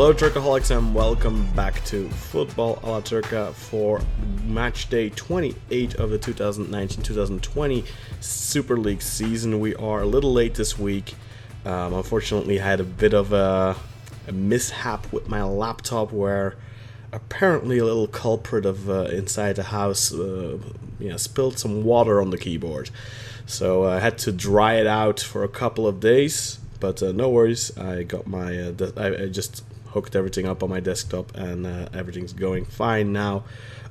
Hello, Turkaholics, and welcome back to Football a la Turca for match day 28 of the 2019 2020 Super League season. We are a little late this week. Um, unfortunately, I had a bit of a, a mishap with my laptop where apparently a little culprit of uh, inside the house uh, yeah, spilled some water on the keyboard. So uh, I had to dry it out for a couple of days, but uh, no worries. I got my uh, I, I just hooked everything up on my desktop, and uh, everything's going fine now.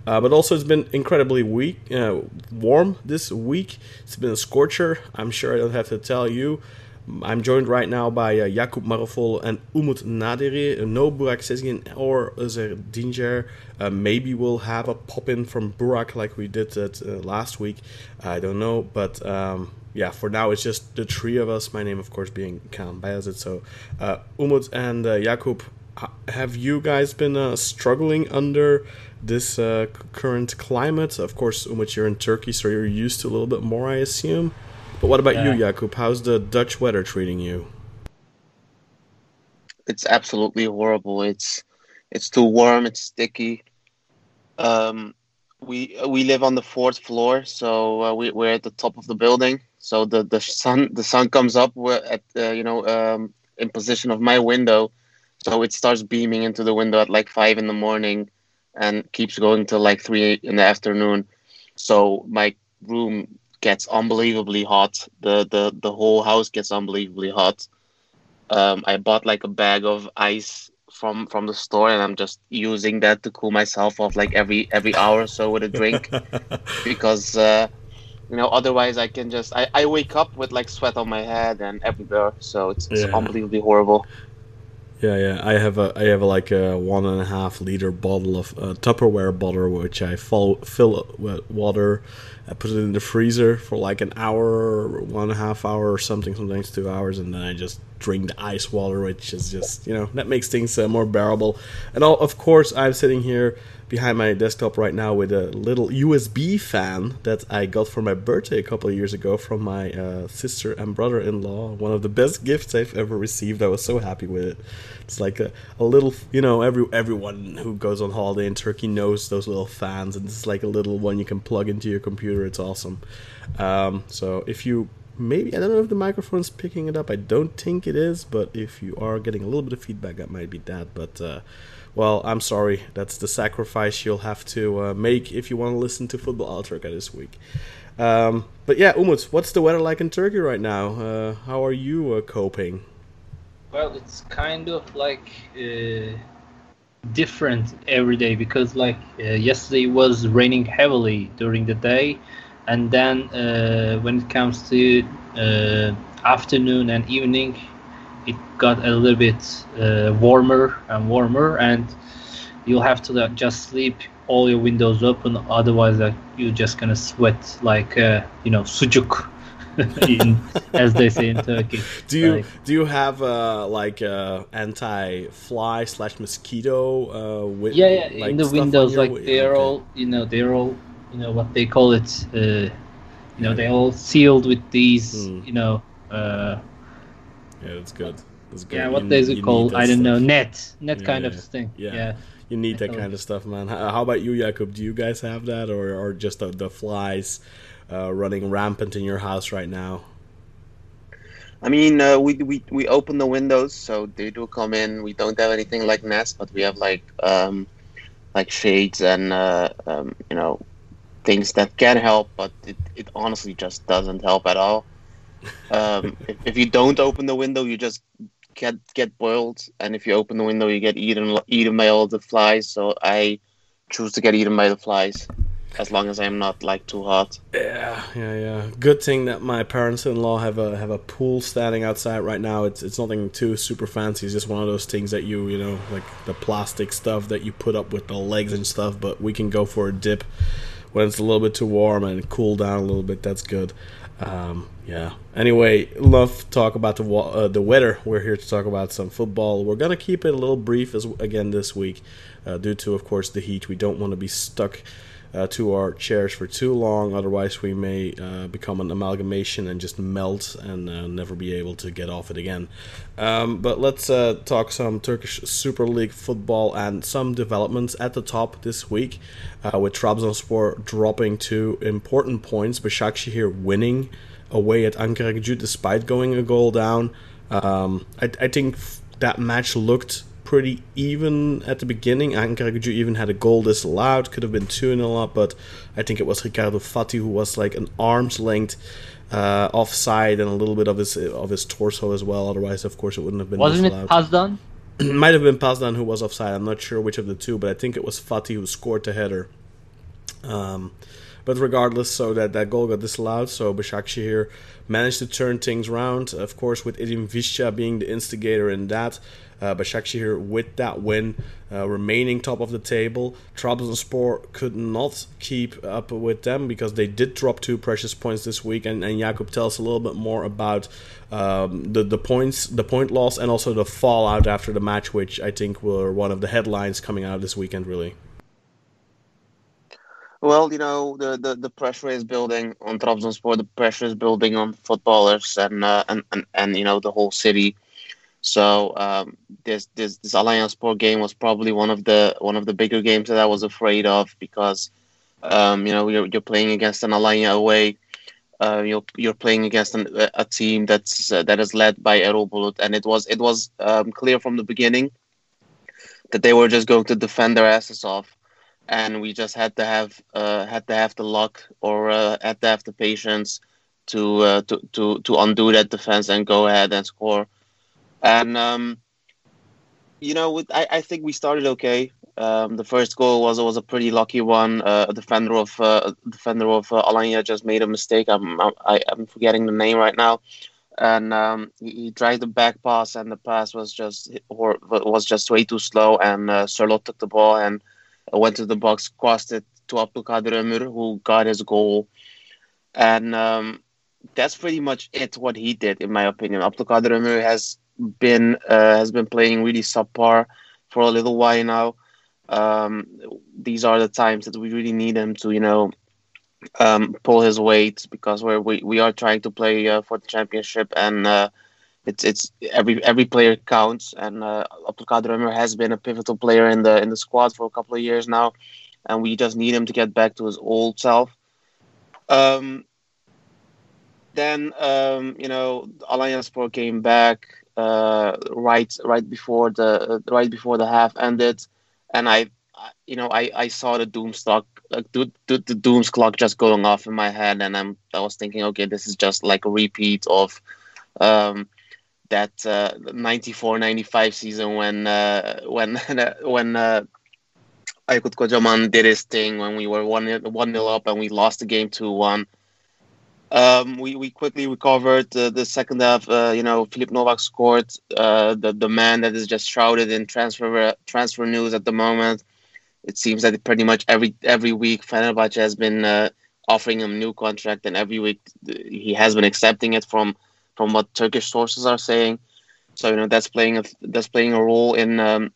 Uh, but also, it's been incredibly weak, uh, warm this week. It's been a scorcher. I'm sure I don't have to tell you. I'm joined right now by uh, Jakub Marofol and Umut Nadiri. No Burak Sezgin or Zerdinger. Uh, maybe we'll have a pop in from Burak like we did uh, last week. I don't know, but um, yeah, for now it's just the three of us. My name, of course, being Kaan Bayazit. So, uh, Umut and uh, Jakub, have you guys been uh, struggling under this uh, current climate? Of course, Umut, you're in Turkey, so you're used to a little bit more, I assume. But what about you, Yeah. Jakub? How's the Dutch weather treating you? it's absolutely horrible. It's it's too warm. It's sticky. Um, we we live on the fourth floor, so uh, we we're at the top of the building. So the the sun the sun comes up we're at uh, you know um, in position of my window, so it starts beaming into the window at like five in the morning, and keeps going till like three in the afternoon. So my room gets unbelievably hot. The the the whole house gets unbelievably hot um, I bought like a bag of ice from from the store, and I'm just using that to cool myself off like every every hour or so with a drink because uh, you know otherwise I can just I, I wake up with like sweat on my head and everywhere, so it's, it's Yeah. unbelievably horrible. Yeah, yeah. I have a I have like a one and a half liter bottle of uh, Tupperware bottle, which I fill fill with water. I put it in the freezer for like an hour, one and a half hour, or something. Sometimes two hours, and then I just drink the ice water, which is just you know that makes things uh, more bearable. And all, of course, I'm sitting here behind my desktop right now with a little USB fan that I got for my birthday a couple of years ago from my uh, sister and brother-in-law. One of the best gifts I've ever received. I was so happy with it. It's like a, a little, you know, every everyone who goes on holiday in Turkey knows those little fans, and it's like a little one you can plug into your computer. It's awesome. Um, so if you maybe I don't know if the microphone's picking it up. I don't think it is, but if you are getting a little bit of feedback, that might be that. But uh, well, I'm sorry. That's the sacrifice you'll have to uh, make if you want to listen to Football Al Turca this week. Um, but yeah, Umut, what's the weather like in Turkey right now? Uh, how are you uh, coping? Well, it's kind of like uh, different every day because, like, uh, yesterday was raining heavily during the day, and then uh, when it comes to uh, afternoon and evening, it got a little bit uh, warmer and warmer, and you'll have to like, just sleep all your windows open, otherwise, like, you're just gonna sweat like uh, you know sucuk, in, as they say in Turkey. Do you Like- do you have uh, like uh, anti fly slash mosquito? Uh, wi- yeah, yeah like in the windows like wi- they're okay. all you know they're all you know what they call it uh, you know they're all sealed with these Hmm. you know uh, Yeah, that's good. That's good. yeah what need- is it called i don't know net net Yeah, kind yeah, of thing yeah. yeah, You need that kind of stuff, man. How, about you, Jakub? Do you guys have that, or or just the, the flies uh, running rampant in your house right now? I mean, uh, we, we we open the windows, so they do come in. We don't have anything like nest, but we have like um, like shades and uh, um, you know things that can help, but it, it honestly just doesn't help at all. Um, if, if you don't open the window, you just get get boiled, and if you open the window, you get eaten eaten by all the flies. So I choose to get eaten by the flies, as long as I'm not like too hot. Yeah, yeah, yeah. Good thing that my parents-in-law have a have a pool standing outside right now. It's it's nothing too super fancy. It's just one of those things that you you know like the plastic stuff that you put up with the legs and stuff. But we can go for a dip when it's a little bit too warm and cool down a little bit. That's good. Um, yeah. Anyway, love to talk about the wa- uh, the weather. We're here to talk about some football. We're gonna keep it a little brief as again this week, uh, due to of course the heat. We don't want to be stuck uh, to our chairs for too long. Otherwise, we may uh, become an amalgamation and just melt and uh, never be able to get off it again. Um, but let's uh, talk some Turkish Super League football and some developments at the top this week, uh, with Trabzonspor dropping two important points. Başakşehir winning away at Ankaragücü despite going a goal down. Um, I, I think that match looked pretty even at the beginning. Ankaragücü even had a goal disallowed, could have been 2 0 up, but I think it was Ricardo Faty who was like an arm's length uh, offside and a little bit of his of his torso as well. Otherwise, of course, it wouldn't have been Wasn't it. Pazdan? Might have been Pazdan who was offside. I'm not sure which of the two, but I think it was Faty who scored the header. Um, but regardless, so that, that goal got disallowed. So Başakşehir managed to turn things around. Of course, with Edin Visca being the instigator in that. Uh, Başakşehir with that win, uh, remaining top of the table. Trabzonspor could not keep up with them because they did drop two precious points this week. And, and Jakub tell us a little bit more about um, the the points, the point loss, and also the fallout after the match, which I think were one of the headlines coming out of this weekend. Really. Well, you know, the, the, the pressure is building on Trabzonspor. The pressure is building on footballers and uh, and, and and you know the whole city. So um, this this this Alanyaspor game was probably one of the one of the bigger games that I was afraid of because um, you know you're you're playing against an Alanya away. Uh, you're you're playing against an, a team that's uh, that is led by Erol Bulut, and it was it was um, clear from the beginning that they were just going to defend their asses off and we just had to have uh, had to have the luck or uh, had to have the patience to uh, to to to undo that defense and go ahead and score. And um, you know, with, I I think we started okay. Um, the first goal was was a pretty lucky one. Uh, a defender of uh, a defender of uh, Alanya just made a mistake. I'm I, I'm forgetting the name right now, and um, he, he tried the back pass, and the pass was just or was just way too slow. And uh, took the ball and went to the box, crossed it to Abdulkadir Ömür, who got his goal. And um, that's pretty much it. What he did, in my opinion, Abdulkadir Ömür has been uh, has been playing really subpar for a little while now. Um, these are the times that we really need him to, you know, um, pull his weight because we're, we we are trying to play uh, for the championship and. Uh, it's it's every every player counts, and uh, Abdulkadir Ömür has been a pivotal player in the in the squad for a couple of years now, and we just need him to get back to his old self. Um, then um, you know Alanyaspor came back uh, right right before the right before the half ended, and I you know I, I saw the doom stock like the, the, the doom's clock just going off in my head, and I'm I was thinking okay this is just like a repeat of. Um, that uh, 94-95 season when uh, when when uh, Aykut Kocaman did his thing when we were one one nil up and we lost the game two one. Um, we, we quickly recovered uh, the second half. Uh, you know, Filip Novak scored. Uh, the the man that is just shrouded in transfer transfer news at the moment. It seems that pretty much every every week Fenerbahce has been uh, offering him new contract, and every week he has been accepting it from from what Turkish sources are saying. So you know that's playing a that's playing a role in um,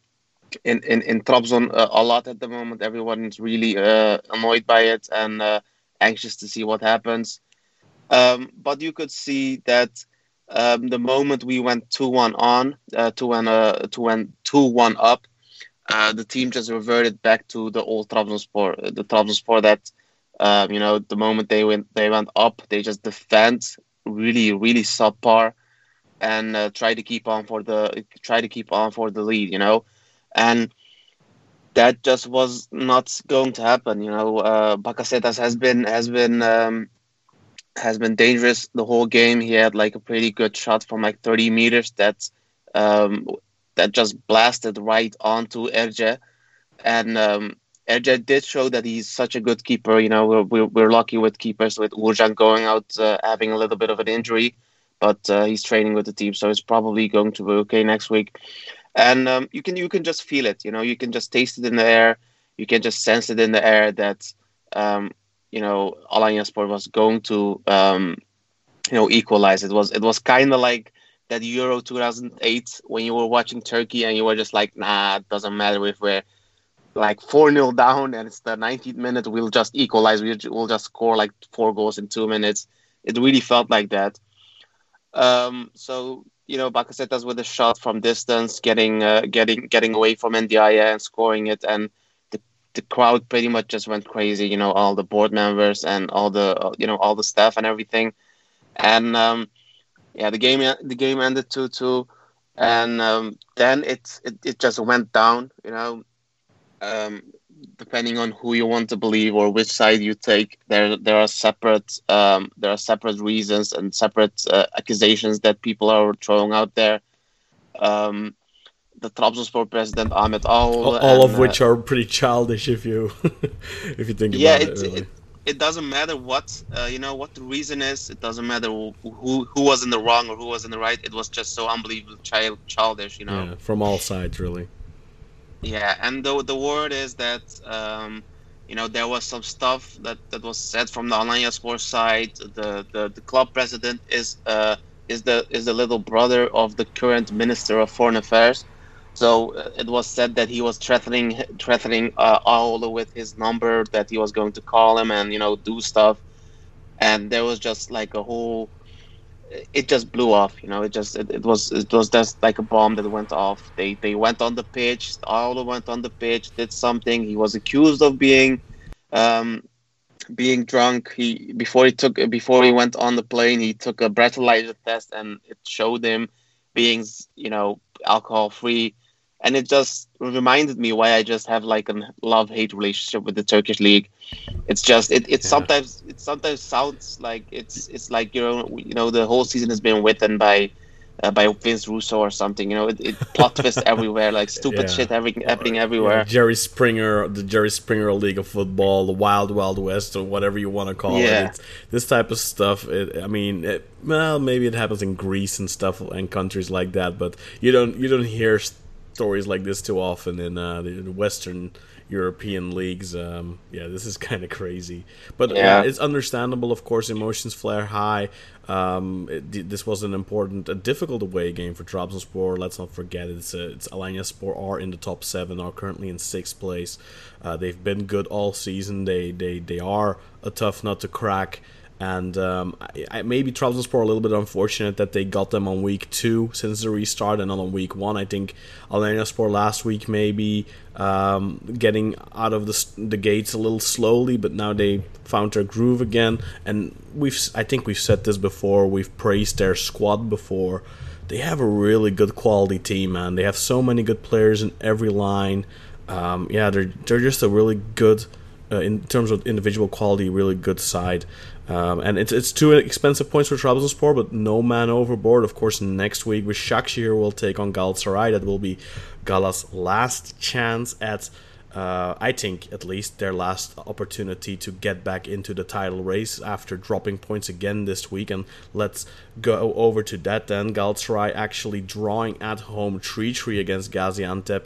in in in Trabzon uh, a lot at the moment. Everyone's really uh, annoyed by it and uh, anxious to see what happens. Um, but you could see that um, the moment we went two one on, uh, two one uh, one two one up, uh, the team just reverted back to the old Trabzonspor, the Trabzonspor that um, you know the moment they went they went up, they just defend really really subpar and uh, try to keep on for the try to keep on for the lead you know and that just was not going to happen you know uh Bakasetas has been has been um, has been dangerous the whole game. He had like a pretty good shot from like 30 meters that um, that just blasted right onto Erce. And um, Erce did show that he's such a good keeper. You know, we're, we're, we're lucky with keepers with Uğurcan going out uh, having a little bit of an injury, but uh, he's training with the team, so it's probably going to be okay next week. And um, you can you can just feel it. You know, you can just taste it in the air. You can just sense it in the air that um, you know Alanya Sport was going to um, you know equalize. It was it was kind of like that Euro 2008 when you were watching Turkey and you were just like, nah, it doesn't matter if we're like 4 0 down and it's the 19th minute, we'll just equalize. We'll just score like four goals in two minutes. It really felt like that. Um, so you know, Bakasetas with a shot from distance, getting uh, getting getting away from Ndiaye and scoring it, and the the crowd pretty much just went crazy. You know, all the board members and all the you know all the staff and everything, and um, yeah, the game the game ended two two, and um, then it, it it just went down. You know, um, depending on who you want to believe or which side you take, there there are separate um, there are separate reasons and separate uh, accusations that people are throwing out there. Um, the Trabzonspor president Ahmet Ağaoğlu, all, all and, of which uh, are pretty childish if you if you think yeah, about it, it. really. it it doesn't matter what uh, you know what the reason is. It doesn't matter who, who who was in the wrong or who was in the right. It was just so unbelievably child childish, you know. yeah, from all sides, really. Yeah, and the the word is that um, you know there was some stuff that, that was said from the Alanya Sports side. The, the the club president is uh is the is the little brother of the current minister of foreign affairs. So uh, it was said that he was threatening threatening uh, Ağaoğlu with his number that he was going to call him and you know do stuff, and there was just like a whole it just blew off. You know, it just it, it was it was just like a bomb that went off. They they went on the pitch. Ağaoğlu went on the pitch, did something. He was accused of being um, being drunk. He before he took before he went on the plane, he took a breathalyzer test, and it showed him being you know alcohol free. And it just reminded me why I just have like a love hate relationship with the Turkish league. It's just it, it Yeah. sometimes it sometimes sounds like it's it's like you know you know the whole season has been written by uh, by Vince Russo or something. You know it, it plot twists everywhere, like stupid Yeah. shit having, happening everywhere. Yeah, Jerry Springer, the Jerry Springer League of Football, the Wild Wild West, or whatever you want to call it. It's, this type of stuff. It, I mean, it, well, maybe it happens in Greece and stuff and countries like that, but you don't you don't hear stories like this too often in uh, the, Western European leagues. Um, yeah, this is kind of crazy, but yeah. Yeah. it's understandable. Of course, emotions flare high. Um, it, this was an important, a difficult away game for Trabzonspor. Let's not forget it's uh, it's Alanya Spor are in the top seven, are currently in sixth place. Uh, they've been good all season. They they they are a tough nut to crack. And um, I, I, maybe Trabzonspor a little bit unfortunate that they got them on week two since the restart and not on week one. I think Alanya Spor last week maybe um, getting out of the, the gates a little slowly, but now they found their groove again. And we've I think we've said this before. We've praised their squad before. They have a really good quality team, man. They have so many good players in every line. Um, yeah, they're they're just a really good uh, in terms of individual quality, really good side. Um, and it's it's two expensive points for Trabzonspor, but no man overboard. Of course, next week Başakşehir will take on Galatasaray. That will be Gala's last chance at, uh, I think at least their last opportunity to get back into the title race after dropping points again this week. And let's go over to that then. Galatasaray actually drawing at home 3-3 against Gaziantep.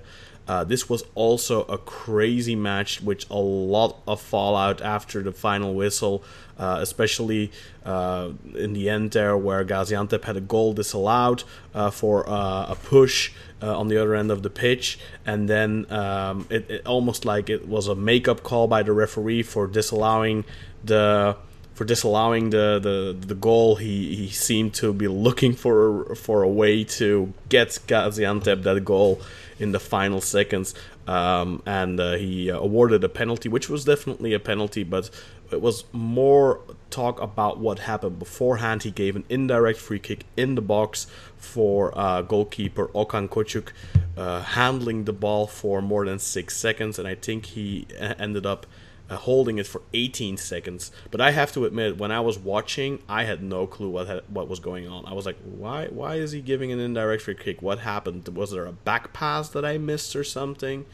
Uh, this was also a crazy match with a lot of fallout after the final whistle, uh, especially uh, in the end there where Gaziantep had a goal disallowed uh, for uh, a push on the other end of the pitch, and then um, it, it almost like it was a make-up call by the referee for disallowing the for disallowing the, the, the goal, he, he seemed to be looking for for a way to get Gaziantep that goal in the final seconds, um, and uh, he uh, awarded a penalty, which was definitely a penalty, but it was more talk about what happened beforehand. He gave an indirect free kick in the box for uh, goalkeeper Okan Kocuk, uh, handling the ball for more than six seconds, and I think he ended up uh, holding it for 18 seconds. But I have to admit, when I was watching, I had no clue what had, what was going on. I was like, why why is he giving an indirect free kick? What happened? Was there a back pass that I missed or something?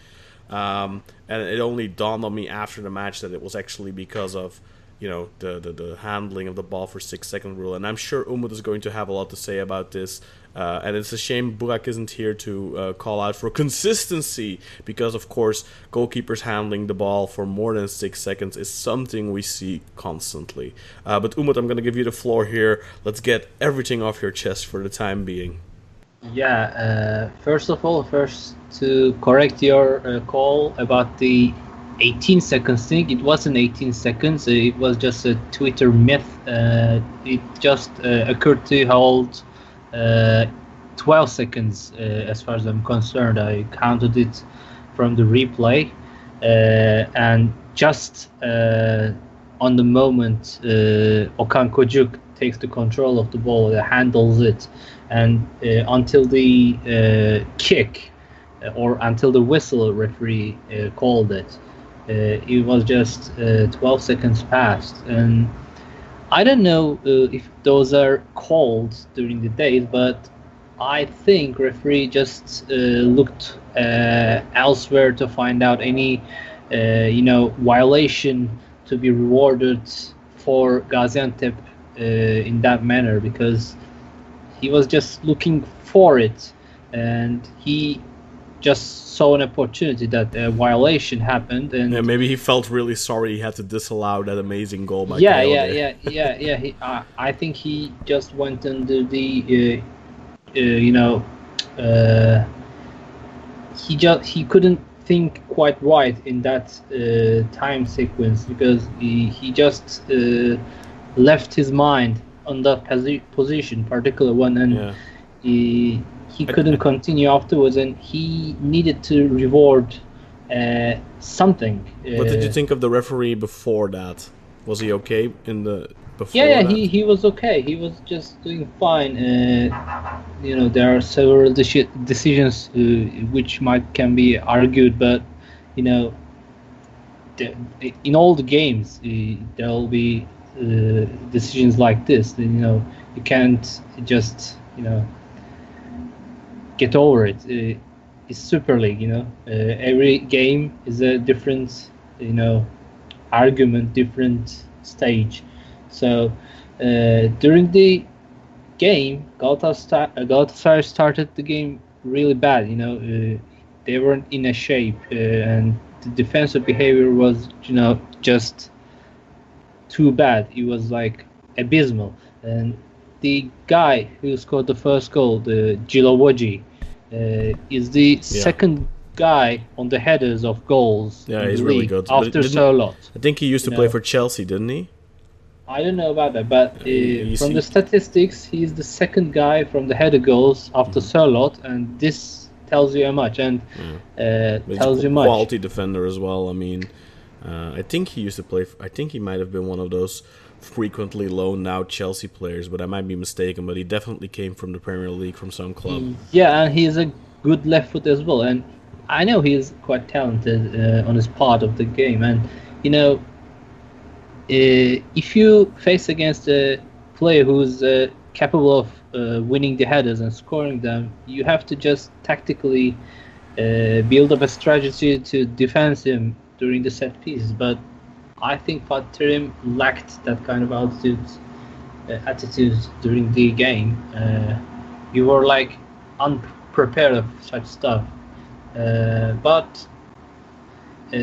Um, and it only dawned on me after the match that it was actually because of you know the, the, the handling of the ball for six second rule. And I'm sure Umut is going to have a lot to say about this. Uh, and it's a shame Burak isn't here to uh, call out for consistency because, of course, goalkeepers handling the ball for more than six seconds is something we see constantly. Uh, but Umut, I'm going to give you the floor here. Let's get everything off your chest for the time being. Yeah, uh, first of all, first to correct your uh, call about the 18 seconds thing, it wasn't 18 seconds, it was just a Twitter myth. Uh, it just occurred to hold 12 seconds uh, as far as I'm concerned. I counted it from the replay, uh, and just uh, on the moment, uh, Okan Kocuk takes the control of the ball, uh, handles it, and uh, until the uh, kick uh, or until the whistle referee uh, called it, uh, it was just uh, 12 seconds past, and I don't know uh, if those are called during the days, but I think referee just uh, looked uh, elsewhere to find out any, uh, you know, violation to be rewarded for Gaziantep uh, in that manner because he was just looking for it, and he just saw an opportunity that a violation happened, and Yeah, maybe he felt really sorry he had to disallow that amazing goal by yeah, yeah, yeah, yeah, yeah. He, uh, I think he just went under the, uh, uh, you know, uh, he just he couldn't think quite right in that uh, time sequence because he he just uh, left his mind on that posi- position, particular one, and Yeah. he he couldn't continue afterwards, and he needed to reward uh, something. What did you Uh, think of the referee before that? Was he okay in the before? Yeah, yeah, he, he was okay. He was just doing fine. Uh, you know, there are several deci- decisions uh, which might can be argued, but you know, the, in all the games uh, there will be uh, decisions like this. You know, you can't just you know get over it. Uh, it's Super League. You know, uh, every game is a different you know argument, different stage. So uh, during the game, Galatasaray, uh, started the game really bad. You know, uh, they weren't in a shape, and the defensive behavior was, you know, just too bad. It was like abysmal. And the guy who scored the first goal, the Djilobodji, is the second guy on the headers of goals Yeah, he's really good. After Sörloth. I think he used to you play know. for Chelsea, didn't he? I don't know about that, but uh, from see- the statistics, he's the second guy from the header goals after Mm-hmm. Sörloth, and this tells you how much, and uh, But he's tells you much. quality defender as well. I mean, uh, I think he used to play. I think he might have been one of those frequently loaned out Chelsea players, but I might be mistaken. But he definitely came from the Premier League from some club. Yeah, and he's a good left foot as well, and I know he's quite talented uh, on his part of the game, and you know, uh, if you face against a player who's uh, capable of uh, winning the headers and scoring them, you have to just tactically uh, build up a strategy to defend him during the set pieces. But I think Fatih lacked that kind of attitude, uh, attitude during the game. Uh, you were like unprepared of such stuff. Uh, but uh,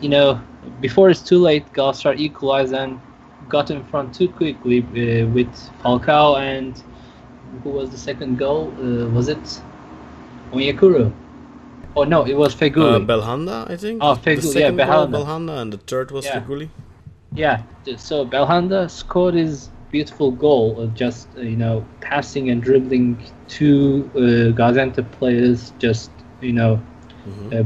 you know, before it's too late, Galatasaray equalized and got in front too quickly uh, with Falcao and who was the second goal? Uh, was it Onyekuru? Oh no, it was Uh, Belhanda, I think. Oh, Feghouli, yeah, Belhanda. Belhanda, and the third was Yeah. Feghouli. Yeah, so Belhanda scored his beautiful goal of just uh, you know passing and dribbling two uh, Gaziantep players, just you know uh,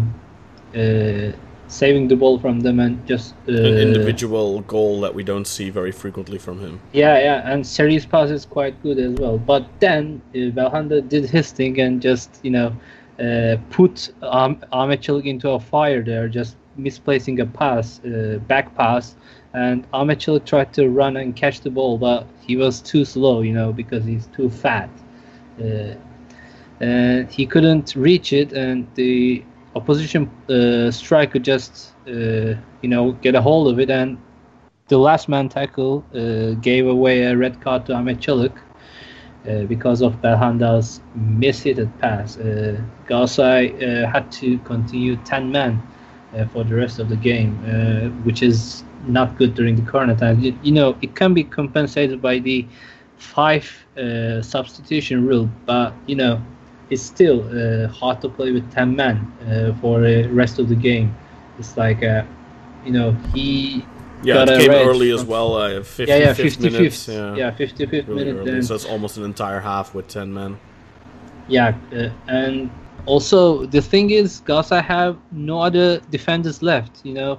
uh, saving the ball from them and just uh, An individual goal that we don't see very frequently from him. Yeah, yeah, and Seri's pass is quite good as well. But then uh, Belhanda did his thing and just you know uh, put um, Ahmet Çalık into a fire there, just misplacing a pass, uh, back pass, and Ahmet Çalık tried to run and catch the ball, but he was too slow, you know, because he's too fat. Uh, and he couldn't reach it, and the opposition uh, striker just, uh, you know, get a hold of it, and the last man tackle uh, gave away a red card to Ahmet uh, because of Belhanda's mishitted pass. Uh, Galatasaray uh, had to continue 10 men uh, for the rest of the game, which is not good during the corner time. You, you know, it can be compensated by the five substitution rule, but you know, it's still uh, hard to play with 10 men uh, for the rest of the game. It's like, uh, you know, he Yeah, it came red early as well. Uh, 50, yeah, yeah, 55th 55th, minutes. yeah, Yeah, 55th really minute. early. then- So it's almost an entire half with 10 men. Yeah, uh, and also the thing is, Galatasaray have no other defenders left. You know,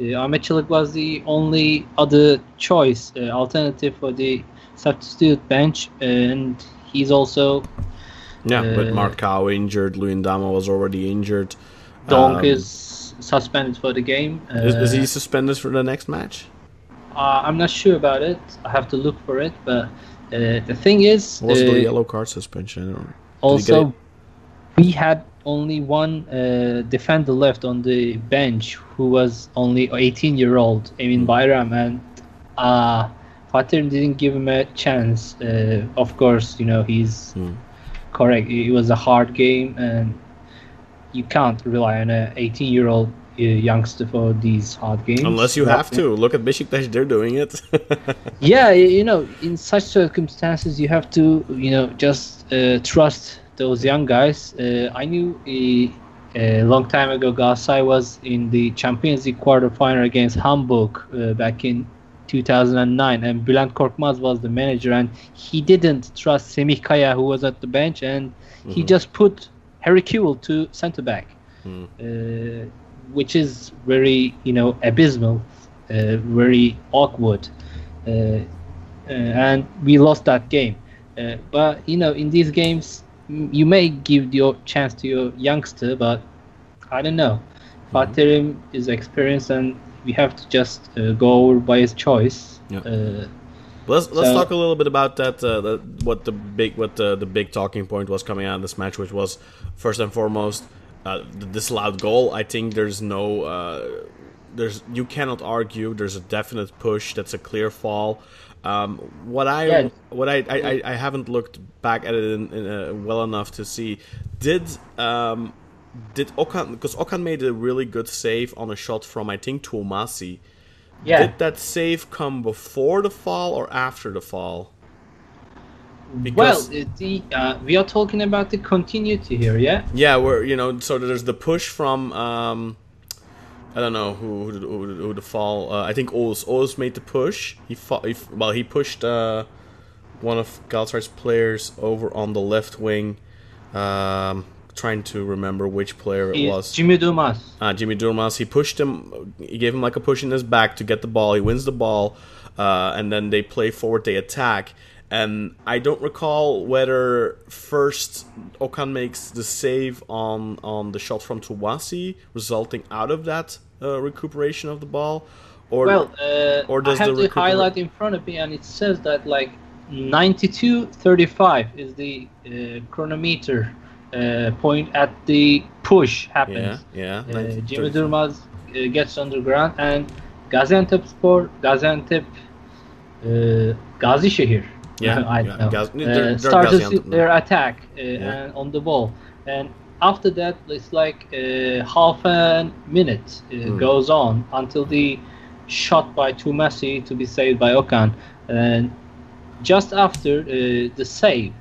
uh, Ahmet Çalık was the only other choice, uh, alternative for the substitute bench, and he's also Yeah, but Uh, Marcão injured. Luyindama was already injured. Donk Um, is suspended for the game. Uh, Is, is he suspended for the next match? uh, I'm not sure about it. I have to look for it, but uh, the thing is, was uh, the yellow card suspension? I don't know. Did he get Also, we had only one uh, defender left on the bench who was only 18 year old, Emin Bayram, and uh, didn't give him a chance. Uh, of course, you know he's Hmm. correct. It was a hard game, and you can't rely on a 18 year old uh, youngster for these hard games. Unless you have to. Look at Besiktas, they're doing it. yeah you know in such circumstances you have to you know just uh, trust those young guys uh, i knew a, a long time ago Galatasaray was in the champions league quarterfinal against hamburg uh, back in 2009 and Bülent Korkmaz was the manager and he didn't trust Semih Kaya who was at the bench and he just put Harry Kewell to center back uh, which is very you know abysmal uh, very awkward uh, uh, and we lost that game. Uh, but you know, in these games, you may give your chance to your youngster, but I don't know. Fatih is experienced, and we have to just uh, go over by his choice. Yeah. Let's let's So- talk a little bit about that. Uh, the, what the big what the, the big talking point was coming out of this match, which was first and foremost uh, the disallowed goal. I think there's no uh, there's you cannot argue. There's a definite push. That's a clear fall. Um, what I Yeah. what I, I, I- I haven't looked back at it in, in, uh, well enough to see did um, did Okan because Okan made a really good save on a shot from I think Twumasi. Yeah. Did that save come before the fall or after the fall? well, because- uh, the uh, we are talking about the continuity here, yeah. Yeah, we're you know, so there's the push from um, I don't know who who, who, who the fall. Uh, I think Oz Oz made the push. He fought. He, well, he pushed uh, one of Galatasaray's players over on the left wing. Um, trying to remember which player it was. Jimmy Durmaz. uh, Jimmy Durmaz. He pushed him. He gave him like a push in his back to get the ball. He wins the ball, uh, and then they play forward. They attack, and I don't recall whether first Okan makes the save on on the shot from Twumasi, resulting out of that uh, recuperation of the ball, or Well, uh, or does I have the the, highlight in front of me, and it says that like 92:35 is the uh, chronometer uh, point at the push happens. yeah. Uh, 90, Jimmy Durmaz uh, gets underground, and Gaziantep Spor, Gaziantep, uh, Gazişehir. Yeah, I don't know. Gaz- uh, they're- they're their attack uh, Yeah. and on the ball, and after that, it's like uh, half a minute uh, Hmm. goes on until the shot by Twumasi to be saved by Okan, and just after uh, the save.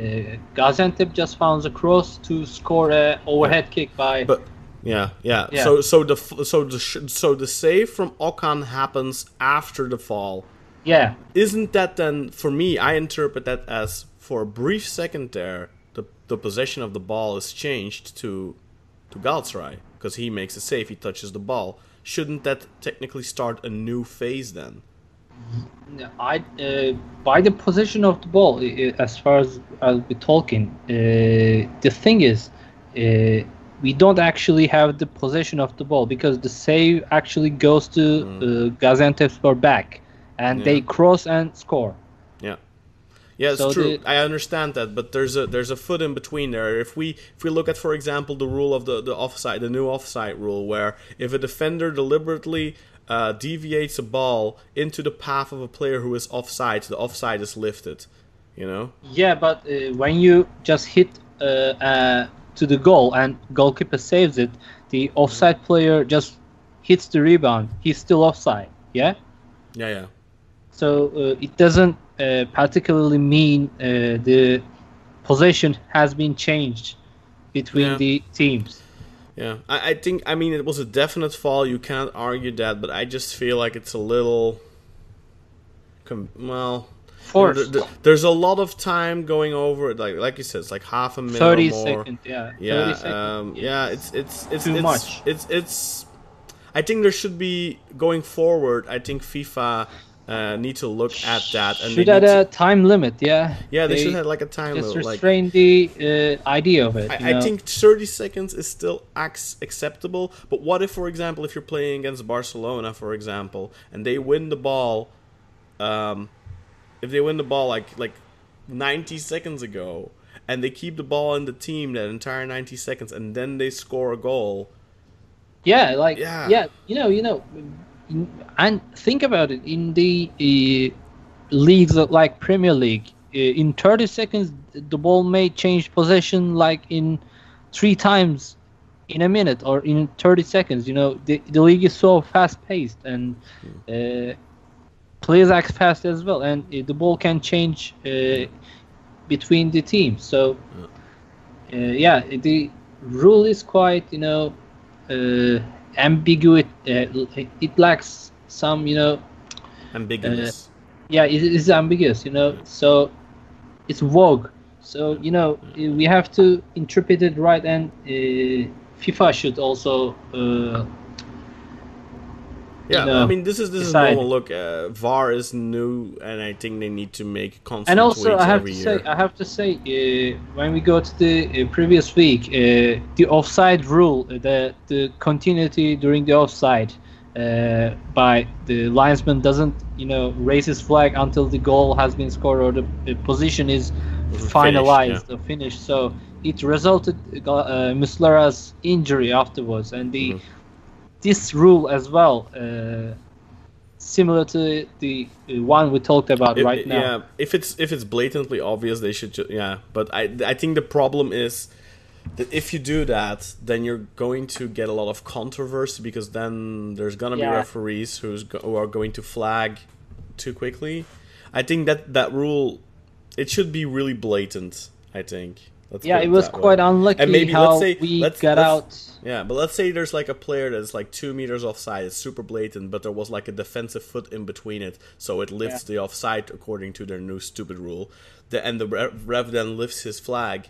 Uh, Gaziantep just found a cross to score a overhead kick by But yeah, yeah, Yeah. So so the so the sh- so the save from Okan happens after the fall. yeah. Isn't that then for me i interpret that as for a brief second there the, the possession of the ball is changed to to Galatasaray because he makes a save he touches the ball. Shouldn't that technically start a new phase then I uh, by the position of the ball, as far as I'll be talking, uh, the thing is, uh, we don't actually have the possession of the ball because the save actually goes to uh, Gaziantepspor back, and they Mm. Cross and score. Yeah. Yeah, it's So true. the- I understand that, but there's a there's a foot in between there. If we if we look at, for example, the rule of the the offside, the new offside rule, where if a defender deliberately uh, deviates a ball into the path of a player who is offside, the offside is lifted. You know. Yeah, but uh, when you just hit uh, uh, to the goal and goalkeeper saves it, the offside player just hits the rebound. He's still offside. Yeah. Yeah, yeah. So uh, it doesn't uh, particularly mean uh, the possession has been changed between Yeah. the teams. Yeah, I, I think I mean it was a definite fall. You can't argue that, but I just feel like it's a little, com- well, Forced. th- th- there's a lot of time going over it. Like like you said, it's like half a minute 30 or more. seconds, yeah. Yeah, 30 seconds. um, yeah. It's it's it's Too it's, much. It's it's. I think there should be going forward. I think FIFA uh, need to look at that and should they need a to, time limit, yeah. yeah they, should have like a time just limit. Like, restrain the uh, idea of it. I, I think 30 seconds is still ac- acceptable. But what if, for example, if you're playing against Barcelona, for example, and they win the ball, um, if they win the ball like like 90 seconds ago, and they keep the ball in the team that entire 90 seconds, and then they score a goal. Yeah, like Yeah. yeah, you know, you know, in, and think about it in the uh, leagues like Premier League. Uh, in 30 seconds, the ball may change possession like in three times in a minute or in 30 seconds. You know, the, the league is so fast paced and uh, players act fast as well, and uh, the ball can change uh, between the teams. So, uh, yeah, the rule is quite, you know, uh, ambiguous. Uh, it lacks some, you know, Ambiguous. yeah, it is ambiguous, you know. So it's vogue. So you know, uh, we have to interpret it right, and uh, FIFA should also. Yeah, know, I mean, this is this decide. is normal. Look, uh, VAR is new, and I think they need to make constant and also, I have to year. say, I have to say, uh, when we go to the uh, previous week, uh, the offside rule, uh, the the continuity during the offside uh, by the linesman doesn't, you know, raise his flag until the goal has been scored or the, the position is finalized or finished. So it resulted uh, Muslera's injury afterwards, and the Mhm. This rule as well. Uh, Similar to the one we talked about If- right now. Yeah, if it's if it's blatantly obvious, they should. Ju- yeah, but I I think the problem is that if you do that, then you're going to get a lot of controversy because then there's gonna be referees who's go- who are going to flag too quickly. I think that that rule it should be really blatant. I think. Let's Yeah, it was that way. quite unlucky And maybe how let's say we let's, got let's- out. Yeah, but let's say there's like a player that's like two meters offside. It's super blatant, but there was like a defensive foot in between it, so it lifts the offside according to their new stupid rule. The, and the rev, rev then lifts his flag.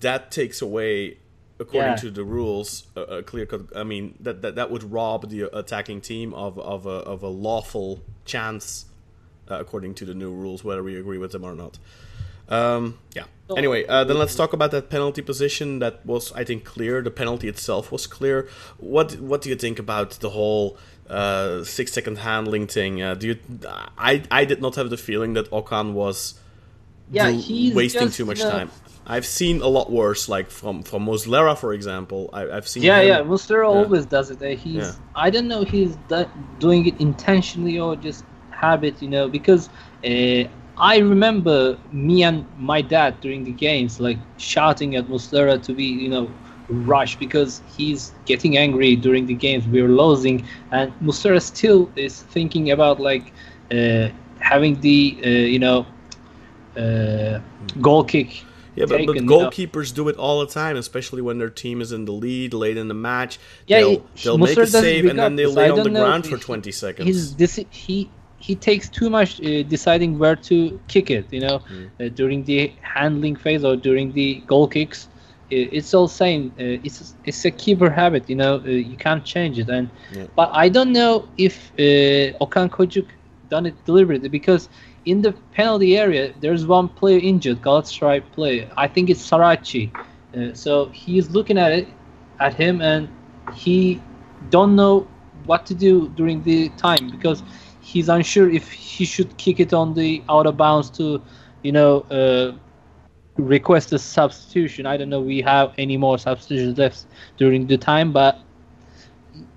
That takes away, according Yeah. to the rules, a, a clear cut. I mean, that, that that would rob the attacking team of of a of a lawful chance, uh, according to the new rules, whether we agree with them or not. Um, yeah. Anyway, uh, then let's talk about that penalty position. That was, I think, clear. The penalty itself was clear. What What do you think about the whole uh, six second handling thing? Uh, do you? I I did not have the feeling that Okan was Yeah, do- wasting too much time. I've seen a lot worse, like from from Muslera, for example. I, I've seen. Yeah, him- yeah, Muslera always does it. Uh, he's Yeah. I don't know he's do- doing it intentionally or just habit, you know, because uh, I remember me and my dad during the games like shouting at Muslera to be, you know, rush because he's getting angry during the games We're losing, and Muslera still is thinking about like uh, having the, uh, you know, uh, goal kick. Yeah, but, but taken, you know. goalkeepers do it all the time, especially when their team is in the lead late in the match. Yeah, they'll, they'll make a save and then they lay on the ground for 20 seconds. His deci- he he takes too much uh, deciding where to kick it. You know, Mm. uh, during the handling phase or during the goal kicks. It's all same. Uh, it's it's a keeper habit. You know, uh, you can't change it. And Yeah. but I don't know if uh, Okan Kocuk done it deliberately because in the penalty area there's one player injured, Galatasaray player. I think it's Saracchi. Uh, so he's looking at it. at him, and he don't know what to do during the time because he's unsure if he should kick it on the out of bounds to, you know, uh, request a substitution. I don't know we have any more substitutions left during the time, but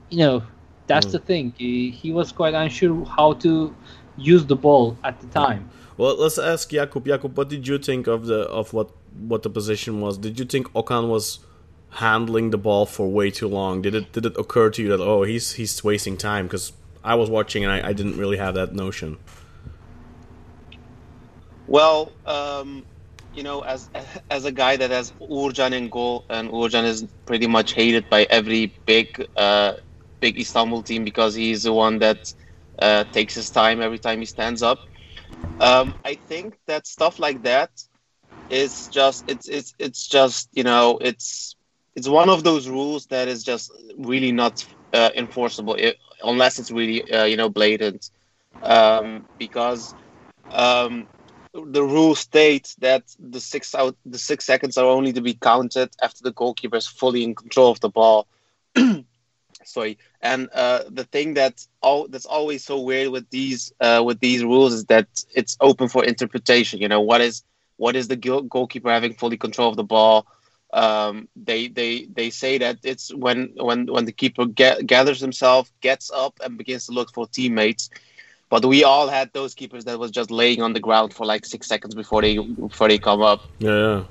you know that's the thing. He, he was quite unsure how to use the ball at the time. Well, let's ask Jakub. Jakub, what did you think of the of what what the position was? Did you think Okan was handling the ball for way too long? Did it did it occur to you that oh he's he's wasting time? Because I was watching and I, I didn't really have that notion. Well, um, you know, as as a guy that has Uğurcan in goal, and Uğurcan is pretty much hated by every big uh, big Istanbul team because he's the one that uh, takes his time every time he stands up. Um, I think that stuff like that is just it's it's it's just you know it's it's one of those rules that is just really not uh, enforceable unless it's really uh, you know blatant um, because um, the rule states that the six out the six seconds are only to be counted after the goalkeeper is fully in control of the ball. Sorry, and uh, the thing that all that's always so weird with these uh, with these rules is that it's open for interpretation. You know what is what is the goal- goalkeeper having fully control of the ball? Um, they they they say that it's when when when the keeper ga- gathers himself, gets up, and begins to look for teammates. But we all had those keepers that was just laying on the ground for like six seconds before they before they come up. Yeah, yeah,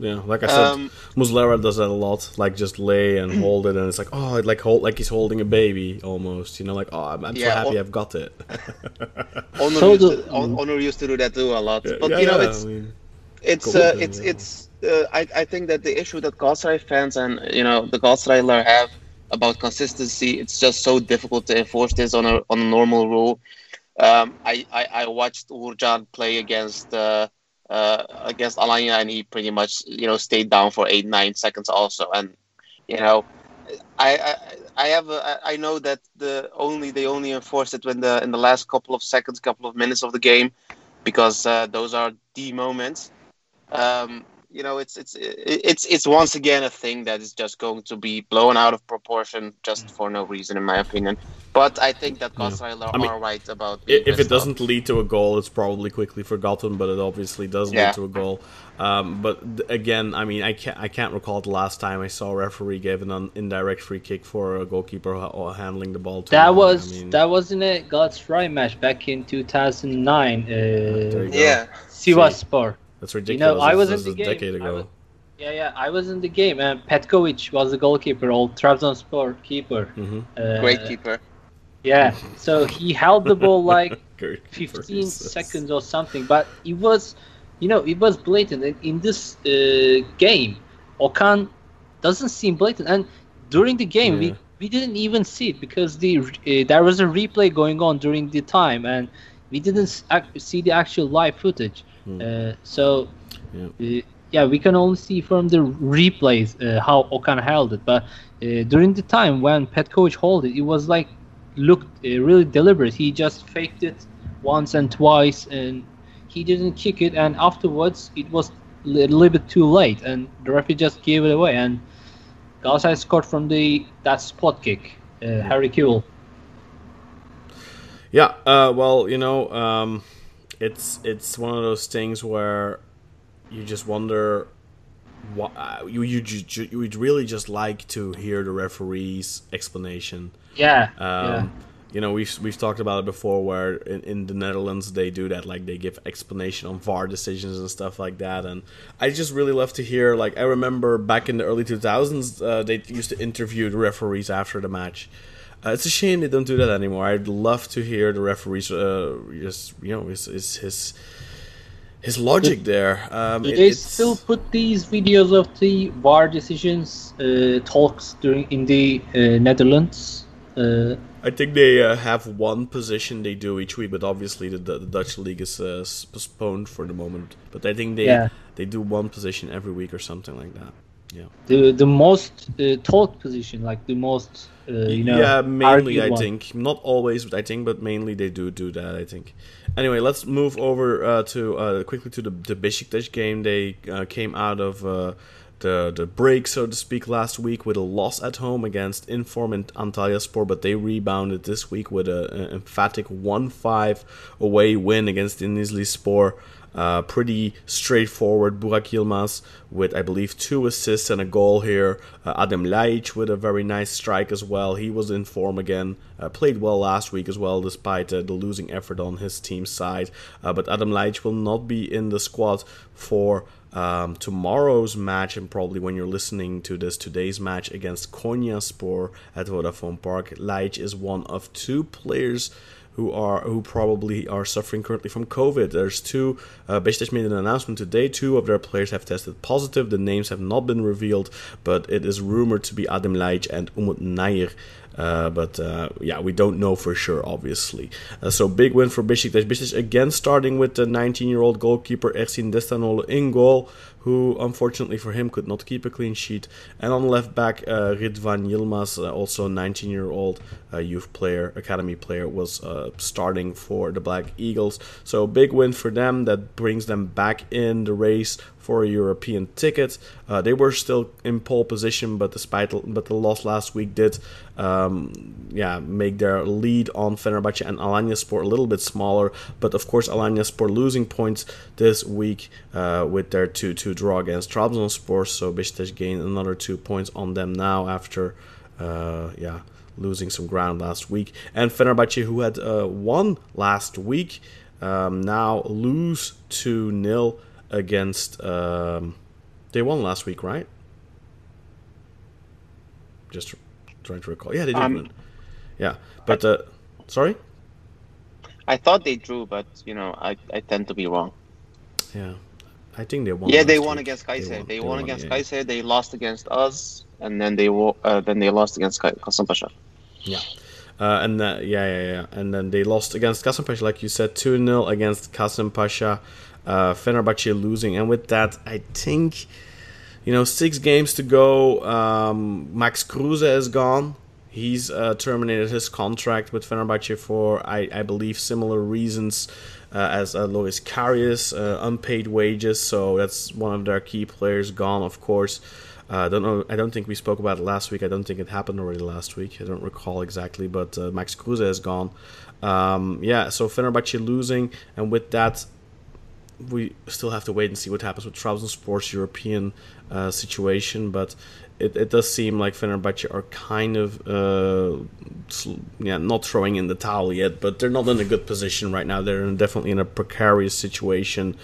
yeah. Like I said, Um, Muslera does that a lot. Like just lay and hold it, and it's like oh, like hold like he's holding a baby almost. You know, like oh, I'm, I'm so happy or- I've got it. Onur, So used the- to, Onur used to do that too a lot. Yeah, but yeah, you know, yeah, it's I mean, it's uh, with it's it's uh, I, I think that the issue that Galatasaray fans and you know the Galatasaraylar have about consistency it's just so difficult to enforce this on a on a normal rule. Um, I, I I watched Uğurcan play against uh, uh, against Alanya and he pretty much you know stayed down for eight nine seconds also. And you know I I, I have a, I- know that the only they only enforce it when the in the last couple of seconds couple of minutes of the game because uh, those are the moments. Um, you know, it's it's it's it's once again a thing that is just going to be blown out of proportion just for no reason, in my opinion. But I think that Galatasaray are, I mean, are right about i- if it doesn't lead to a goal, it's probably quickly forgotten. But it obviously does Yeah. lead to a goal. Um, but th- again, I mean, I can't I can't recall the last time I saw a referee give an un- indirect free kick for a goalkeeper ha- or handling the ball. Too That long. was I mean, that was in a Galatasaray match back in 2009. There you Uh, go. Yeah, Sivasspor. That's You ridiculous. know, I was This in the a game. decade ago. was- Yeah, yeah, I was in the game, and Petkovic was the goalkeeper, old Trabzonspor keeper. hmm Uh, great keeper. Yeah, so he held the ball like 15 versus- seconds or something, but it was, you know, it was blatant. And in this uh, game, Okan doesn't seem blatant, and during the game, Yeah. we we didn't even see it because the uh, there was a replay going on during the time, and we didn't see the actual live footage. Hmm. Uh, so Yeah. uh, yeah, we can only see from the replays uh, how Okan held it. But uh, during the time when Petkovic held it, it was like looked uh, really deliberate. He just faked it once and twice, and he didn't kick it. And afterwards, it was a little bit too late, and the referee just gave it away. And Galatasaray scored from the that spot kick, uh, Harry Kewell. Yeah, uh, well, you know, um, it's it's one of those things where you just wonder. What, uh, you you you would really just like to hear the referee's explanation. Yeah, Um, yeah. You know, we've we've talked about it before, where in, in the Netherlands they do that, like they give explanation on VAR decisions and stuff like that. And I just really love to hear. Like I remember back in the early two thousands, uh, they used to interview the referees after the match. Uh, it's a shame they don't do that anymore. I'd love to hear the referees, uh, just you know, his his his, his logic there. Um, Do it- they still put these videos of the VAR decisions uh, talks during in the uh, Netherlands? Uh, I think they uh, have one position they do each week, but obviously the, the, Dutch league is uh, postponed for the moment. But I think they Yeah. they do one position every week or something like that. Yeah, the the most uh, talked position, like the most uh, you know. yeah, mainly I one. think not always, but I think, but mainly they do do that. I think. Anyway, let's move over uh, to uh, quickly to the the Besiktas game. They uh, came out of uh, the the break, so to speak, last week with a loss at home against Inform and Antalyaspor, but they rebounded this week with an emphatic 1-5 away win against Denizli Spor. Uh, pretty straightforward. Burak Yilmaz with, I believe, two assists and a goal here. Uh, Adem Ljajić with a very nice strike as well. He was in form again. Uh, played well last week as well, despite uh, the losing effort on his team's side. Uh, but Adam Ljajić will not be in the squad for um, tomorrow's match, and probably when you're listening to this, today's match against Konyaspor at Vodafone Park. Ljajić is one of two players who are who probably are suffering currently from COVID. There's two. Uh, Besiktas made an announcement today. Two of their players have tested positive. The names have not been revealed, but it is rumored to be Adem Ljajić and Umut Nayir. Uh, but uh, yeah, we don't know for sure, obviously. Uh, so big win for Besiktas. Besiktas again starting with the 19-year-old goalkeeper Ersin Destanoğlu in goal, who unfortunately for him could not keep a clean sheet. And on left back, uh, Ridvan Yilmaz, uh, also 19-year-old uh, youth player, academy player, was starting for the Black Eagles. So big win for them that brings them back in the race for a European ticket. Uh, they were still in pole position, but despite but the loss last week did, um, yeah, make their lead on Fenerbahce and Alanyaspor a little bit smaller. But of course, Alanyaspor losing points this week uh, with their 2-2 draw against Trabzonspor. So Besiktas gained another two points on them now after, uh, yeah. Losing some ground last week, and Fenerbahce, who had uh, won last week, um, now lose 2 0 against. Um, they won last week, right? Just trying to recall. Yeah, they did Um, win. Yeah, but uh, sorry. I thought they drew, but you know, I, I tend to be wrong. Yeah, I think they won. yeah, they won week. against Kaiser. They, won, against yeah. Kaiser. They lost against us, and then they wo- uh, then they lost against Ka- Kasımpaşa. Yeah. Uh, and uh, yeah, yeah, yeah, and then they lost against Kasımpaşa, like you said, two 0 against Kasımpaşa. Uh, Fenerbahce losing, and with that, I think, you know, six games to go. Um, Max Kruse is gone. He's uh, terminated his contract with Fenerbahce for, I, I believe, similar reasons uh, as uh, Loris Karius, uh, unpaid wages. So that's one of their key players gone, of course. Uh, I don't know. I don't think we spoke about it last week. I don't think it happened already last week. I don't recall exactly, but uh, Max Kruse is gone. Um, yeah, so Fenerbahce losing, and with that, we still have to wait and see what happens with Trabzonspor's European uh, situation. But it, it does seem like Fenerbahce are kind of uh, yeah not throwing in the towel yet, but they're not in a good position right now. They're in, definitely in a precarious situation.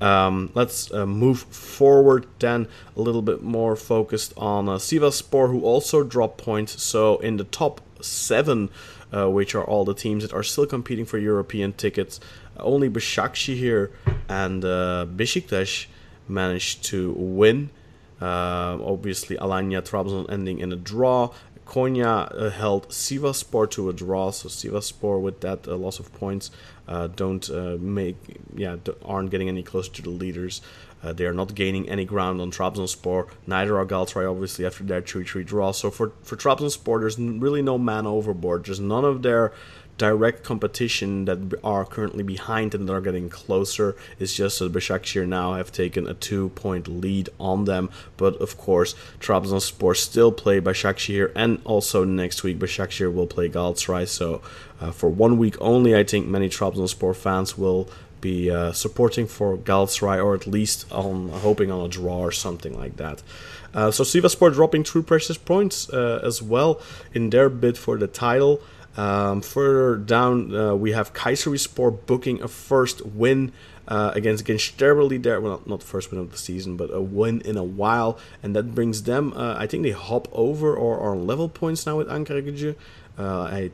Um, let's uh, move forward then a little bit more focused on uh, Sivaspor, who also dropped points. So in the top seven, uh, which are all the teams that are still competing for European tickets, only here and uh, Besiktas managed to win. Uh, obviously, Alanya Trabzon ending in a draw. Konya uh, held Sivaspor to a draw, so Sivaspor with that uh, loss of points uh, don't uh, make yeah aren't getting any closer to the leaders. Uh, they are not gaining any ground on Trabzonspor. Neither are Galatasaray, obviously, after their 3-3 draw. So for for Trabzonspor, there's really no man overboard. There's none of their direct competition that are currently behind and that are getting closer. It's just that Başakşehir now have taken a two-point lead on them. But of course, Trabzonspor still play Başakşehir, and also next week Başakşehir will play Galatasaray. So uh, for one week only, I think many Trabzonspor fans will be uh, supporting for Galatasaray or at least on hoping on a draw or something like that. Uh, so Sivaspor dropping two precious points uh, as well in their bid for the title. Um, further down, uh, we have Kayserispor booking a first win uh, against Gençlerbirliği there. Well, not first win of the season, but a win in a while, and that brings them. Uh, I think they hop over or are level points now with Ankara Gücü. Uh,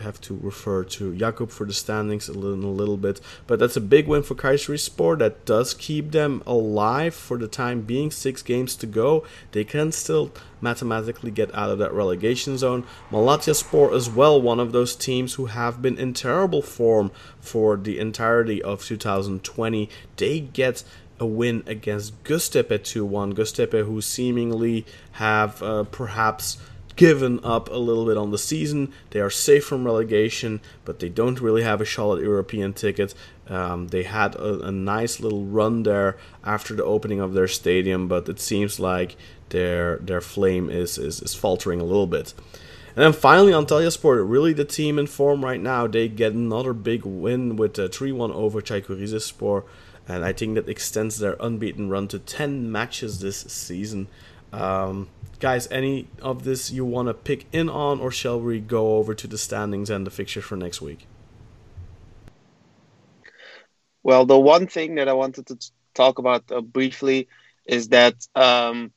have to refer to Jakub for the standings a little, a little bit, but that's a big win for Kayserispor. That does keep them alive for the time being. Six games to go, they can still mathematically get out of that relegation zone. Malatyaspor as well, one of those teams who have been in terrible form for the entirety of 2020. They get a win against Göztepe 2-1. Göztepe who seemingly have uh, perhaps given up a little bit on the season. They are safe from relegation, but they don't really have a solid European ticket. Um, they had a, a, nice little run there after the opening of their stadium, but it seems like their their flame is, is, is faltering a little bit. And then finally, Antalyaspor, really the team in form right now. They get another big win with a 3 1 over Çaykur Rizespor. And I think that extends their unbeaten run to 10 matches this season. Um, guys, any of this you want to pick in on, or shall we go over to the standings and the fixture for next week? Well, the one thing that I wanted to talk about uh, briefly is that um,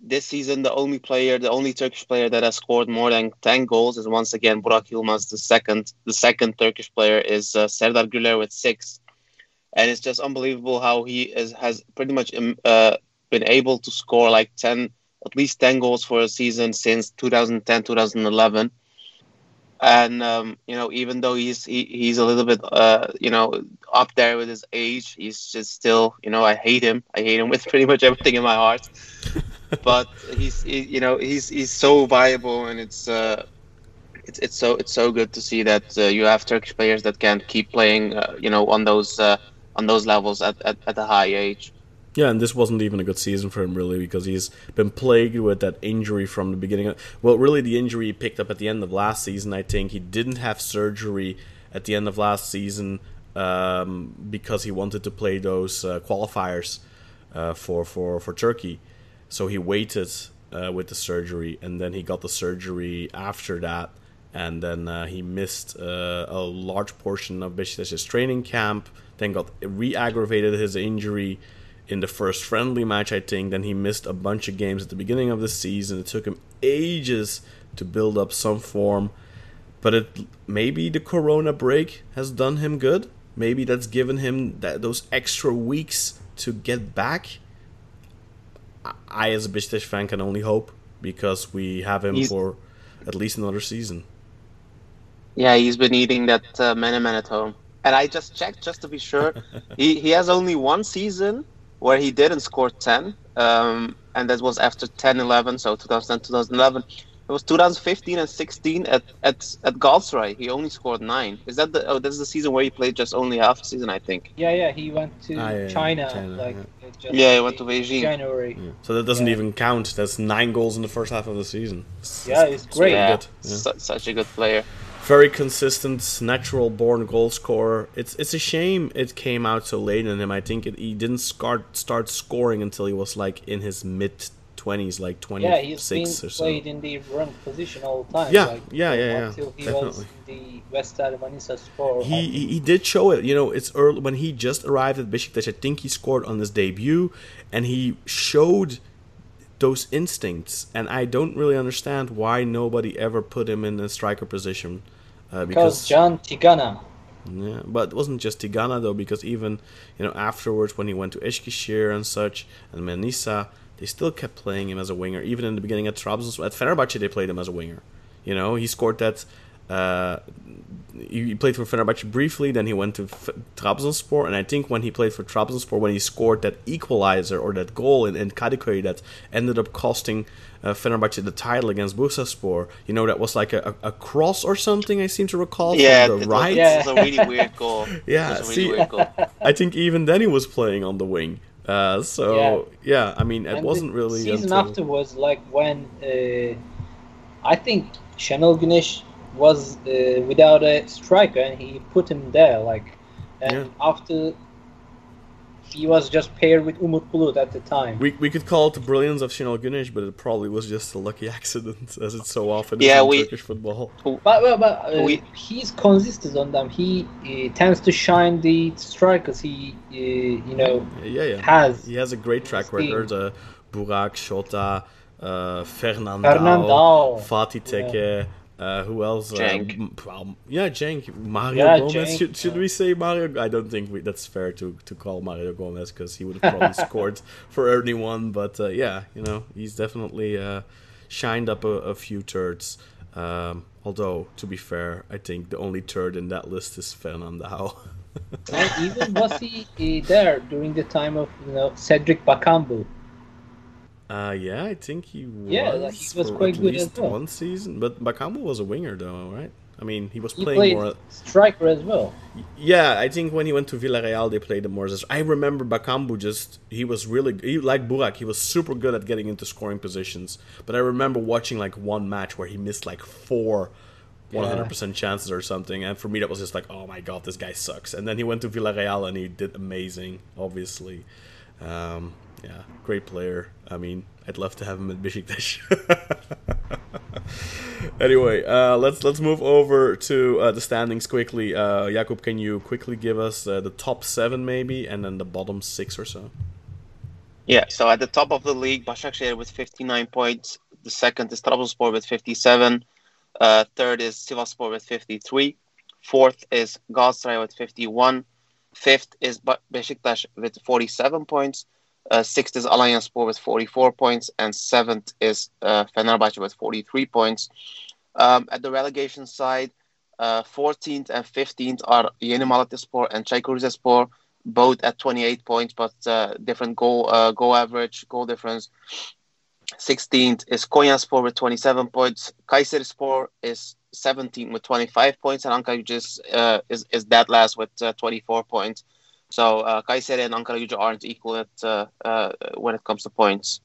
this season the only player, the only Turkish player that has scored more than ten goals is once again Burak Yilmaz. The second, the second Turkish player is uh, Serdar Gürler with six, and it's just unbelievable how he is, has pretty much um, uh, been able to score like ten, at least ten goals for a season since 2010, 2011 and um, you know even though he's he, he's a little bit uh, you know up there with his age he's just still you know i hate him. I hate him with pretty much everything in my heart. But he's he, you know he's he's so viable and it's uh it's it's so it's so good to see that uh, you have turkish players that can keep playing uh, you know on those uh, on those levels at, at, at a high age yeah, and this wasn't even a good season for him, really, because he's been plagued with that injury from the beginning. Of, well, really, the injury he picked up at the end of last season, I think. He didn't have surgery at the end of last season um, because he wanted to play those uh, qualifiers uh, for, for, for Turkey. So he waited uh, with the surgery, and then he got the surgery after that. And then uh, he missed uh, a large portion of Besiktas's training camp, then got re aggravated his injury in the first friendly match, I think. Then he missed a bunch of games at the beginning of the season. It took him ages to build up some form. But it maybe the corona break has done him good. Maybe that's given him that those extra weeks to get back. I, as a Besiktas fan, can only hope because we have him he's, for at least another season. Yeah, he's been eating that uh, man at home. And I just checked just to be sure. he, he has only one season where he didn't score 10, um, and that was after 10 11, so 2010 2011. It was 2015 and 16 at at at Galatasaray. He only scored nine. Is that the oh? That's the season where he played just only half season, I think. Yeah, yeah. He went to ah, yeah, China, China, like yeah. yeah. he went to Beijing. January. Yeah. So that doesn't even count. That's nine goals in the first half of the season. It's, yeah, it's great. Yeah, such a good player very consistent, natural born goal scorer. It's it's a shame it came out so late in him. I think it, he didn't start start scoring until he was like in his mid twenties, like twenty six yeah, he's been or so. played in the wrong position all the time. Yeah, like, yeah, yeah, yeah. Until he definitely. was the Vestel Manisaspor. He, he he did show it. You know, it's early when he just arrived at Besiktas. I think he scored on his debut, and he showed those instincts. And I don't really understand why nobody ever put him in a striker position. Uh, because John Tigana. Yeah, but it wasn't just Tigana though, because even you know afterwards when he went to Eskişehir and such and Manisa, they still kept playing him as a winger. Even in the beginning at Trabzonspor, at Fenerbahce, they played him as a winger. You know, he scored that uh, he played for Fenerbahce briefly, then he went to F- Trabzonspor, and I think when he played for Trabzonspor, when he scored that equalizer or that goal in, in Kadıköy that ended up costing uh, Fenerbahce the title against Bursaspor, you know, that was like a, a, a, cross or something, I seem to recall, yeah, from the right. Yeah, it was a really weird goal. yeah, really see, weird goal. I think even then he was playing on the wing. Uh, so, yeah. yeah. I mean, it and wasn't really... season until... afterwards, like when... Uh, I think Şenol Güneş was uh, without a striker, and he put him there. Like, and yeah. after he was just paired with Umut Bulut at the time. We, we could call it the brilliance of Şenol Güneş, but it probably was just a lucky accident, as it so often yeah, is in we, Turkish football. But, but, but uh, we, he's consistent on them. He uh, tends to shine the strikers he, uh, you know, yeah, yeah. has. He has a great track record. Uh, Burak, Shota, uh, Fernandao, Fernandao, Fatih Tekke. Yeah. Uh, who else? Cenk. Uh, yeah, Cenk. Mario yeah, Gomez. Cenk, should, should yeah. we say Mario? I don't think we, that's fair to, to call Mario Gomez because he would have probably scored for anyone. But uh, yeah, you know, he's definitely uh, shined up a, a few turds. Um, although, to be fair, I think the only turd in that list is Fernandao. and even was he uh, there during the time of you know Cedric Bakambu? Uh, yeah, I think he was. Yeah, like, he was quite good as well. one season. But Bakambu was a winger, though, right? I mean, he was He playing more. striker as well. Yeah, I think when he went to Villarreal, they played him more as. I remember Bakambu just he was really he, like Burak. He was super good at getting into scoring positions. But I remember watching like one match where he missed like four. 100% chances or something and for me that was just like oh my god this guy sucks and then he went to Villarreal and he did amazing obviously um, yeah great player I mean I'd love to have him at Besiktas anyway, uh, let's let's move over to uh, the standings quickly. Uh, Jakub, can you quickly give us uh, the top seven maybe, and then the bottom six or so? Yeah, so at the top of the league, Başakşehir with 59 points. The second is Trabzonspor with 57. Uh, third is Sivasspor with 53. Fourth is Galatasaray with 51. Fifth is Be- Beşiktaş with 47 points. Uh, sixth is Alanyaspor with 44 points. And seventh is uh, Fenerbahçe with 43 points. Um, at the relegation side, uh, 14th and 15th are Yeni Malatyaspor and Çaykur Rizespor both at 28 points, but uh, different goal uh, goal average, goal difference. 16th is Konyaspor with 27 points. Kayserispor is 17 with 25 points, and Ankara uh, is is that last with uh, 24 points. So uh, Kayseri and Ankara Gücü aren't equal at, uh, uh, when it comes to points.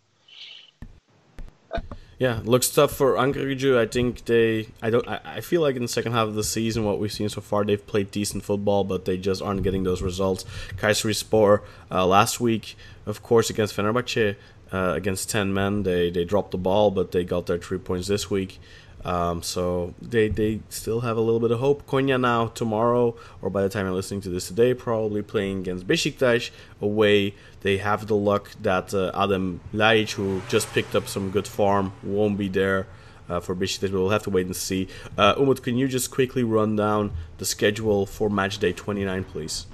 Yeah, looks tough for Ankaragücü. I think they. I don't. I, I feel like in the second half of the season, what we've seen so far, they've played decent football, but they just aren't getting those results. Kayserispor uh, last week, of course, against Fenerbahce, uh, against ten men, they they dropped the ball, but they got their three points this week. Um, so they they still have a little bit of hope. Konya now tomorrow, or by the time you're listening to this today, probably playing against Besiktas away. They have the luck that uh, Adam Ljajić, who just picked up some good form, won't be there uh, for Besiktas. We'll have to wait and see. Uh, Umut, can you just quickly run down the schedule for match day 29, please?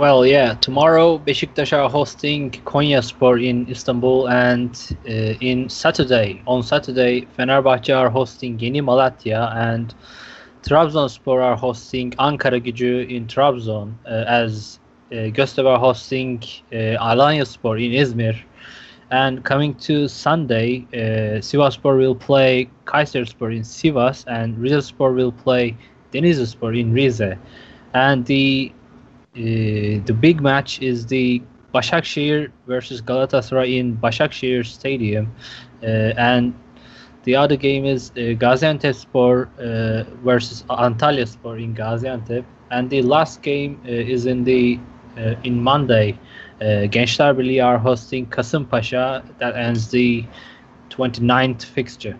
Well, yeah. Tomorrow, Beşiktaş are hosting Konyaspor in Istanbul, and uh, in Saturday, on Saturday, Fenerbahçe are hosting Yeni Malatya, and Trabzonspor are hosting Ankara Gücü in Trabzon, uh, as uh, Göztepe are hosting uh, Alanyaspor in Izmir. And coming to Sunday, uh, Sivaspor will play Kayserispor in Sivas, and Rizespor will play Denizlispor in Rize. And the the big match is the Başakşehir versus Galatasaray in Başakşehir Stadium, uh, and the other game is uh, Gaziantepspor uh, versus Antalyaspor in Gaziantep, and the last game uh, is in the uh, in Monday. Uh, Gençler Birliği are hosting Kasımpaşa. That ends the 29th fixture.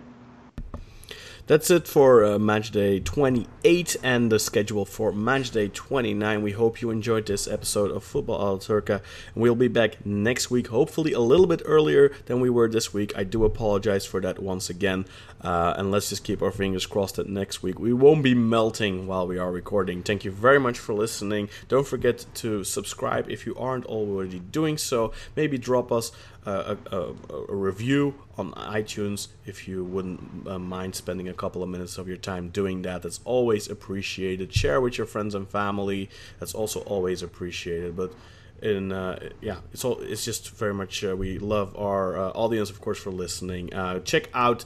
That's it for uh, match day 28 and the schedule for match day 29. We hope you enjoyed this episode of Football Al Turca. We'll be back next week, hopefully a little bit earlier than we were this week. I do apologize for that once again. Uh, and let's just keep our fingers crossed that next week we won't be melting while we are recording. Thank you very much for listening. Don't forget to subscribe if you aren't already doing so. Maybe drop us a, a, a review on iTunes if you wouldn't uh, mind spending a couple of minutes of your time doing that. That's always appreciated. Share with your friends and family. That's also always appreciated. But in uh, yeah, it's all it's just very much uh, we love our uh, audience, of course, for listening. Uh, check out.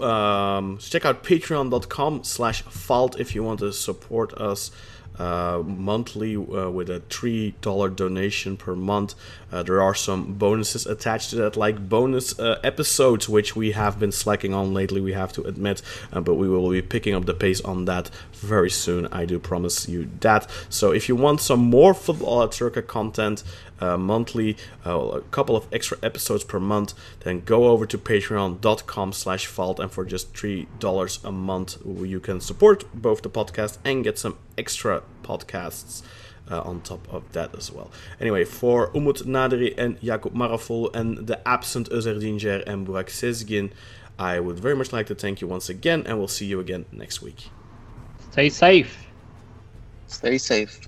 Um, check out patreon.com slash fault if you want to support us uh, monthly uh, with a three dollar donation per month. Uh, there are some bonuses attached to that, like bonus uh, episodes, which we have been slacking on lately. We have to admit, uh, but we will be picking up the pace on that very soon. I do promise you that. So if you want some more football at Turca content. Uh, monthly, uh, a couple of extra episodes per month, then go over to patreon.com slash fault and for just three dollars a month you can support both the podcast and get some extra podcasts uh, on top of that as well. Anyway, for Umut Naderi and Jakub Marafol and the absent Özer Dincer and Burak Sezgin, I would very much like to thank you once again and we'll see you again next week. Stay safe. Stay safe.